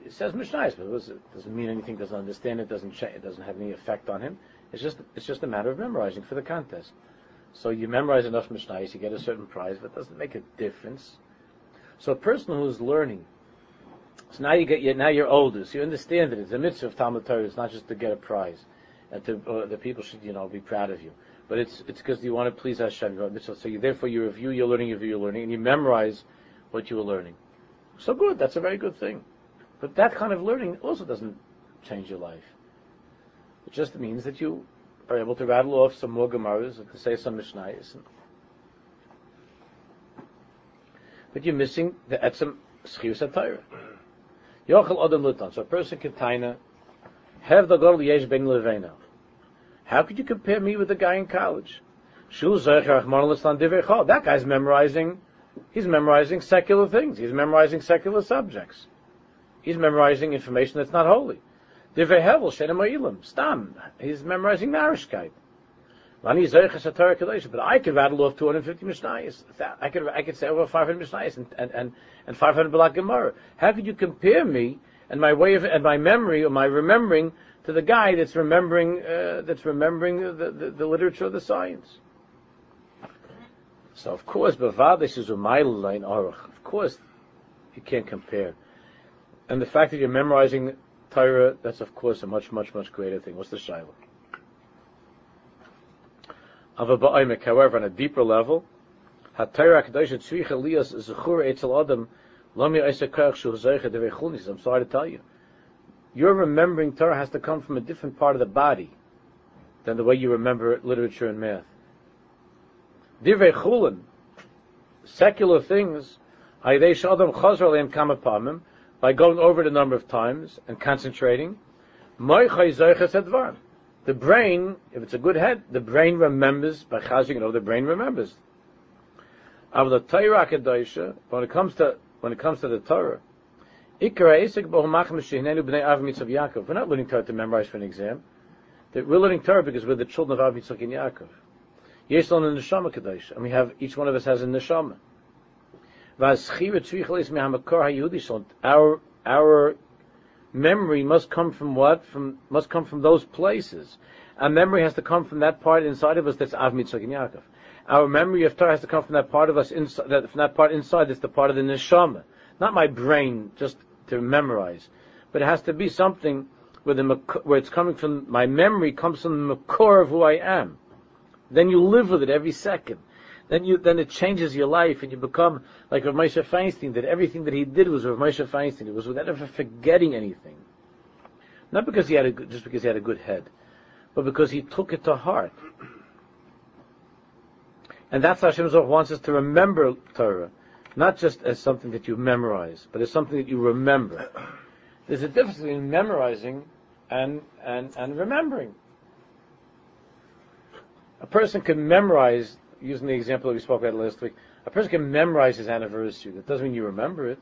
it says Mishnayos, but it, doesn't mean anything. Doesn't understand it. Doesn't cha- it doesn't have any effect on him. It's just it's just a matter of memorizing for the contest. So you memorize enough Mishnayos, you get a certain prize, but it doesn't make a difference. So a person who is learning so now you get now you're older, so you understand that it's a mitzvah of Talmud Torah. It's not just to get a prize, and to uh, the people should you know be proud of you, but it's it's because you want to please Hashem. You. So you therefore you review your learning, you review your learning, and you memorize what you were learning. So good, that's a very good thing. But that kind of learning also doesn't change your life. It just means that you are able to rattle off some more Gemaras, to say some Mishnayos. But you're missing the etzem schiyus Torah. Yochel. So a person can taina, have the girl yesh ben levena. How could you compare me with the guy in college? That guy's memorizing, he's memorizing secular things. He's memorizing secular subjects. He's memorizing information that's not holy. Stam. He's memorizing Narishkeit. But I could rattle off 250 Mishnayos. I could, I could say over 500 Mishnayos and, and, and, and 500 Balak Gemara. How could you compare me and my way of, and my memory or my remembering to the guy that's remembering, uh, that's remembering the, the, the, literature of the science? So of course, Bavadish is Umaylain Aruch. Of course, you can't compare. And the fact that you're memorizing Torah, that's of course a much, much, much greater thing. What's the Shiloh? of a ba'omek. However, on a deeper level, ha-Torah kadosh tzvich eliyas zechur etzel adam lami eisekach shu devechunis. I'm sorry to tell you, your remembering Torah has to come from a different part of the body than the way you remember literature and math. Divrei chulin, secular things, ayidei shadam chazar leim kamapamim, by going over the number of times and concentrating, the brain, if it's a good head, the brain remembers by chazing it over. The brain remembers. Torah when it comes to when it comes to the Torah. We're not learning Torah to memorize for an exam. We're learning Torah because we're the children of Av and Yaakov. Yeshlon and Neshama Kedosh, and we have each one of us has a Neshama. Our our memory must come from what? From must come from those places. Our memory has to come from that part inside of us that's Av Mitzvah Yaakov. Our memory of Torah has to come from that part of us inside, that, from that part inside that's the part of the neshama, not my brain just to memorize, but it has to be something where the where it's coming from. My memory comes from the core of who I am. Then you live with it every second then you then it changes your life and you become like Rav Moshe Feinstein that everything that he did was Rav Moshe Feinstein. It was without ever forgetting anything. Not because he had a just because he had a good head, but because he took it to heart. And that's how Hashem wants us to remember Torah, not just as something that you memorize, but as something that you remember. There's a difference between memorizing and and and remembering. A person can memorize using the example that we spoke about last week, a person can memorize his anniversary. That doesn't mean you remember it.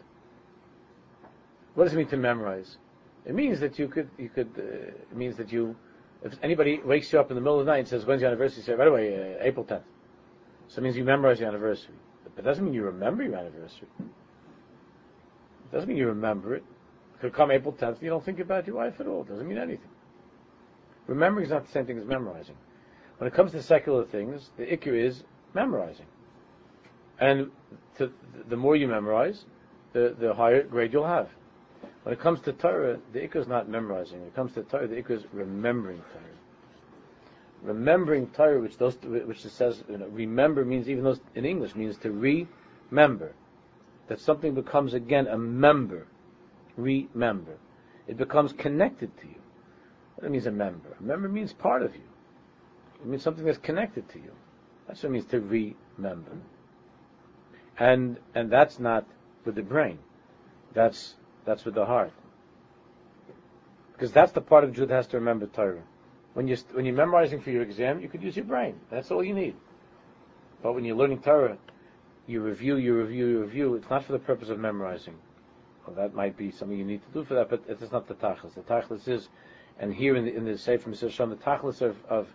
What does it mean to memorize? It means that you could, you could, uh, it means that you, if anybody wakes you up in the middle of the night and says, when's your anniversary? You say, right away, uh, April 10th. So it means you memorize your anniversary. But it doesn't mean you remember your anniversary. It doesn't mean you remember it. It could come April 10th, you don't think about your wife at all. It doesn't mean anything. Remembering is not the same thing as memorizing. When it comes to secular things, the ikr is memorizing. And to, the more you memorize, the, the higher grade you'll have. When it comes to Torah, the ikr is not memorizing. When it comes to Torah, the ikr is remembering Torah. Remembering Torah, which those, which it says, you know, remember means even though in English means to remember. That something becomes again a member. Remember. It becomes connected to you. What means a member? A member means part of you. It means something that's connected to you. That's what it means to remember. And and that's not with the brain. That's that's with the heart. Because that's the part of Jude that has to remember Torah. When you when you're memorizing for your exam, you could use your brain. That's all you need. But when you're learning Torah, you review, you review, you review. It's not for the purpose of memorizing. Well, that might be something you need to do for that, but it's not the tachlis. The tachlis is, and here in the in the Sefer Mitzvah the tachlis of, of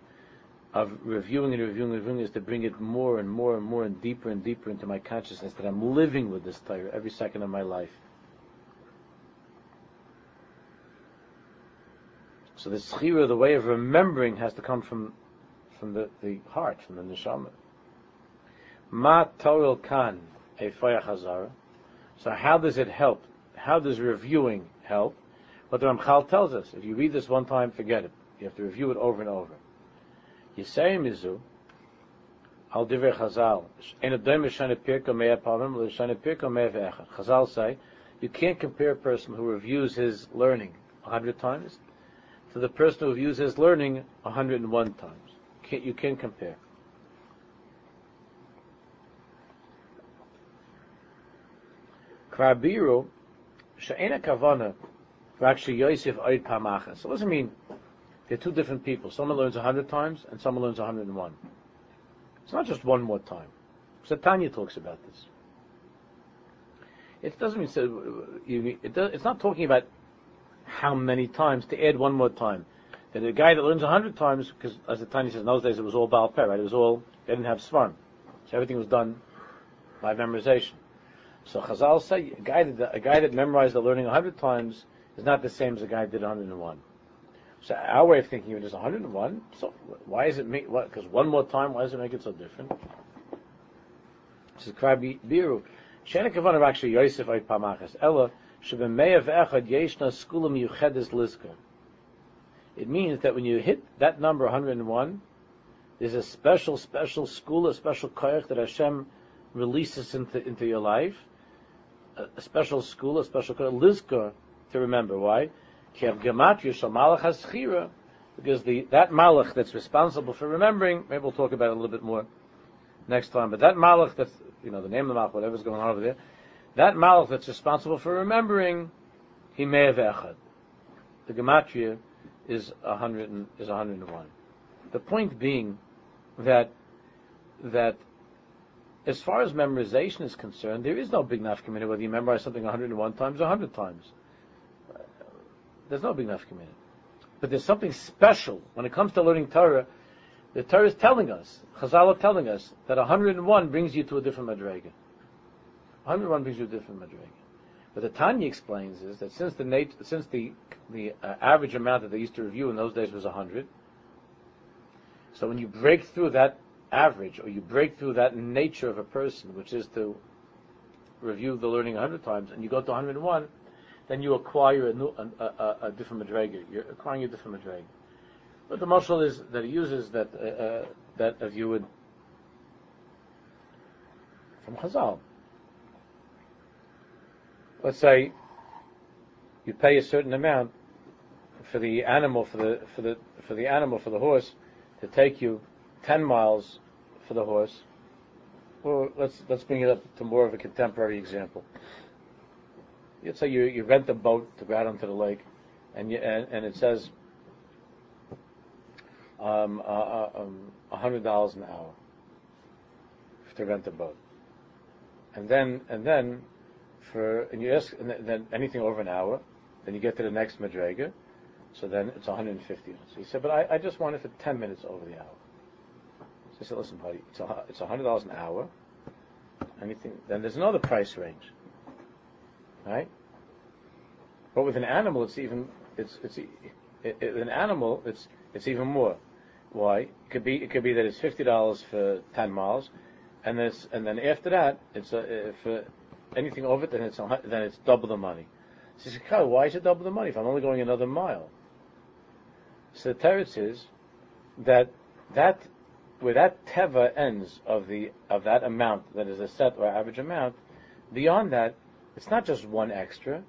of reviewing and reviewing and reviewing is to bring it more and more and more and deeper and deeper into my consciousness that I'm living with this Torah every second of my life. So the schira, the way of remembering, has to come from from the, the heart, from the neshama. Ma Toril Kan Efaya Chazara. So how does it help? How does reviewing help? What the Ramchal tells us, if you read this one time, forget it. You have to review it over and over. Yisayim Mizu, Al Divrei Chazal, En Adom Yishane Pirko Mea Pavim, Yishane Pirko Mea Ve'echad. Chazal say, you can't compare a person who reviews his learning a hundred times to the person who reviews his learning a hundred and one times. Can't, you can't compare. Krabiru, She'ena Kavana, actually Yosef Oid Pamachas. So it mean? They're two different people. Someone learns a hundred times and someone learns a hundred and one. It's not just one more time. Satanya talks about this. It doesn't mean so. It's not talking about how many times to add one more time. And the guy that learns a hundred times, because as the Tanya says, in those days it was all Baal Peh, right? It was all they didn't have Svarm, so everything was done by memorization. So Chazal say a guy that a guy that memorized the learning a hundred times is not the same as a guy that did 101. So our way of thinking of it is 101. So why is it make what? Because one more time, why does it make it so different? It means that when you hit that number 101, there's a special, special school, a special koyach that Hashem releases into into your life, a, a special school, a special koyach, Liska, to remember. Why? Because the that malach that's responsible for remembering, maybe we'll talk about it a little bit more next time. But that malach that's you know the name of the malach, whatever's going on over there, that malach that's responsible for remembering, he may have echad. The gematria is a hundred and is a hundred and one. The point being that that as far as memorization is concerned, there is no big nafkamina whether you memorize something 101 times or 100 times. There's no big nafkamina. But there's something special when it comes to learning Torah. The Torah is telling us, Chazal are telling us, that 101 brings you to a different madrega. 101 brings you to a different madrega. But the Tanya explains is that since the nat- since the the uh, average amount that they used to review in those days was 100, so when you break through that average, or you break through that nature of a person, which is to review the learning 100 times, and you go to 101, then you acquire a, new, a, a, a different madrega. You're acquiring a different madrega. But the muscle is that he uses that uh, uh, that if you would from Chazal. Let's say you pay a certain amount for the animal for the for the for the animal for the horse to take you ten miles for the horse. Well, let's let's bring it up to more of a contemporary example. Let's say you, you rent a boat to go out onto the lake, and you, and, and it says um, uh, uh, um, hundred dollars an hour to rent a boat, and then and then for and you ask and then anything over an hour, then you get to the next madrega, so then it's 150. So he said, but I, I just want it for 10 minutes over the hour. So I said, listen, buddy, it's a, it's $100 an hour. Anything, then there's another price range. Right? But with an animal, it's even, it's, it's, it, it, an animal, it's, it's even more. Why? It could be it could be that it's fifty dollars for ten miles, and this and then after that it's a, uh, for anything over it then it's a, then it's double the money. So says, why is it double the money if I'm only going another mile? So the teretz is that that where that teva ends of the of that amount that is a set or average amount, beyond that, it's not just one extra;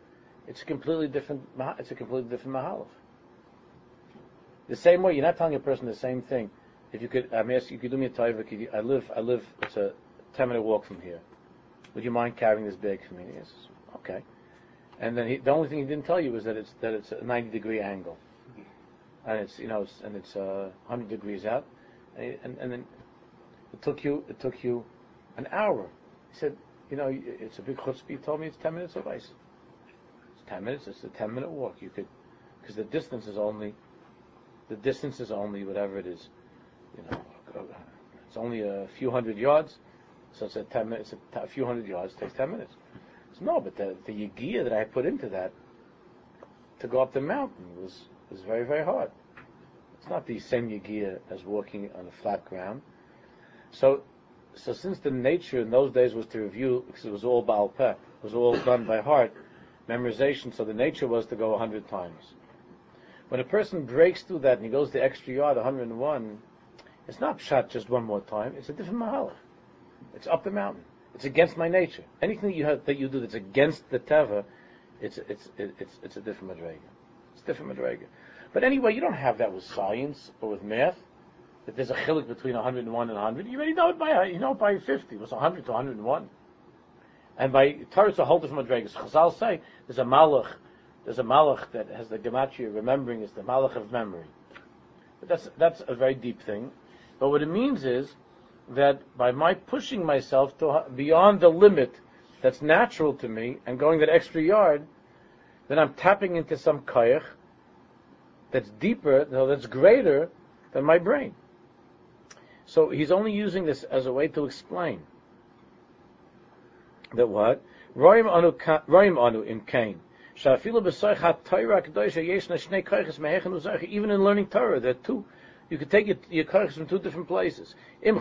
it's a completely different. It's a completely different mahalach. The same way, you're not telling a person the same thing. If you could, I'm asking, you could do me a favor. Could you, I live, I live. It's a ten minute walk from here. Would you mind carrying this bag for me? Yes. Okay. And then he, the only thing he didn't tell you was that it's that it's a 90 degree angle, and it's you know it's, and it's uh, 100 degrees out, and, and and then it took you it took you an hour. He said, you know, it's a big chutzpah. You told me it's 10 minutes of ice. It's 10 minutes. It's a 10 minute walk. You could because the distance is only the distance is only whatever it is, you know, it's only a few hundred yards, so it's a ten minutes, a t- a few hundred yards takes ten minutes. So no, but the the yagiyah that I put into that to go up the mountain was was very very hard. It's not the same yagiyah as walking on a flat ground. So so since the nature in those days was to review because it was all baal peh, it was all done by heart, memorization. So the nature was to go a hundred times. When a person breaks through that and he goes the extra yard, 101, it's not shot just one more time. It's a different mahalach. It's up the mountain. It's against my nature. Anything that you have, that you do that's against the teva, it's it's it's it's a different madrega. It's a different madrega. But anyway, you don't have that with science or with math. That there's a chilik between 101 and 100. You already know it by you know it by 50. It was 100 to 101. And by Torah, it's a whole different madrega. Chazal say there's a malach there's a malach that has the gematria remembering is the malach of memory. But that's that's a very deep thing. But what it means is that by my pushing myself to beyond the limit that's natural to me and going that extra yard, then I'm tapping into some kayach that's deeper, that's greater than my brain. So he's only using this as a way to explain that what roim anu ka- roim anu in Cain. Shafilu b'soich ha-Torah kedosha yeshna shnei koiches mehechen uzoich. Even in learning Torah, there are two. You could take your, your from two different places. Im.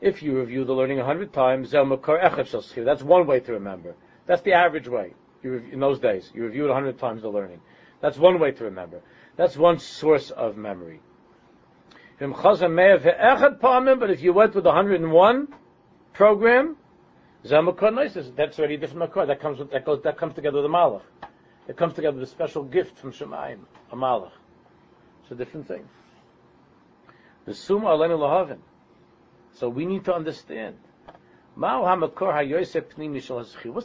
If you review the learning a hundred times. That's one way to remember. That's the average way. In those days, you review it a hundred times the learning. That's one way to remember. That's one source of memory. Im chazem me'er ve'echad pa'amim. But if you went with and one program, Zamakor noises. That's already a different makor. That comes with, that goes that comes together with a malach. It comes together with a special gift from Shemayim, a malach. It's a different thing. The summa alenu lahavin. So we need to understand. What's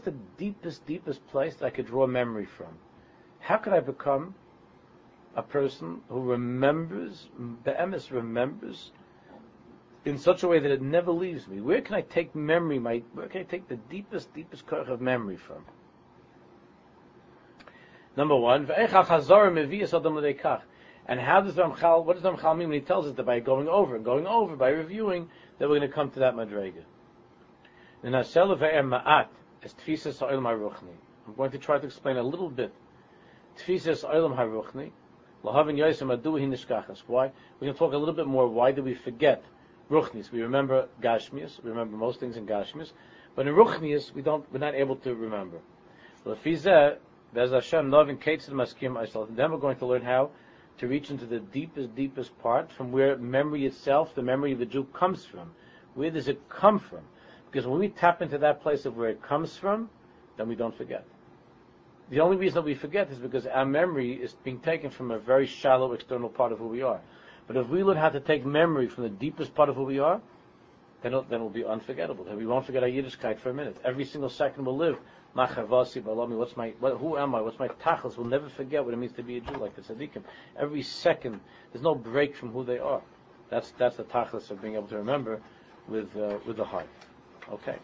the deepest, deepest place that I could draw memory from? How could I become a person who remembers, be'emes remembers in such a way that it never leaves me. Where can I take memory? My where can I take the deepest, deepest koch of memory from? Number one. And how does Ramchal, what does Ramchal mean when he tells us that by going over and going over, by reviewing, that we're going to come to that madrega? I'm going to try to explain a little bit. Tfisas ha'olam haruchni, Why? We're going to talk a little bit more. Why do we forget? Ruchnis. We remember Gashmias. We remember most things in Gashmias. But in Ruchnias, we don't, we're not able to remember. Aishal. Then we're going to learn how to reach into the deepest, deepest part from where memory itself, the memory of the Jew comes from. Where does it come from? Because when we tap into that place of where it comes from, then we don't forget. The only reason that we forget is because our memory is being taken from a very shallow external part of who we are. But if we learn how to take memory from the deepest part of who we are, then it'll, then it'll be unforgettable. Then we won't forget our Yiddishkeit for a minute. Every single second we'll live. Machavasi balami. What's my? What, who am I? What's my tachlis? We'll never forget what it means to be a Jew, like the tzaddikim. Every second, there's no break from who they are. That's that's the tachlis of being able to remember with uh, with the heart. Okay.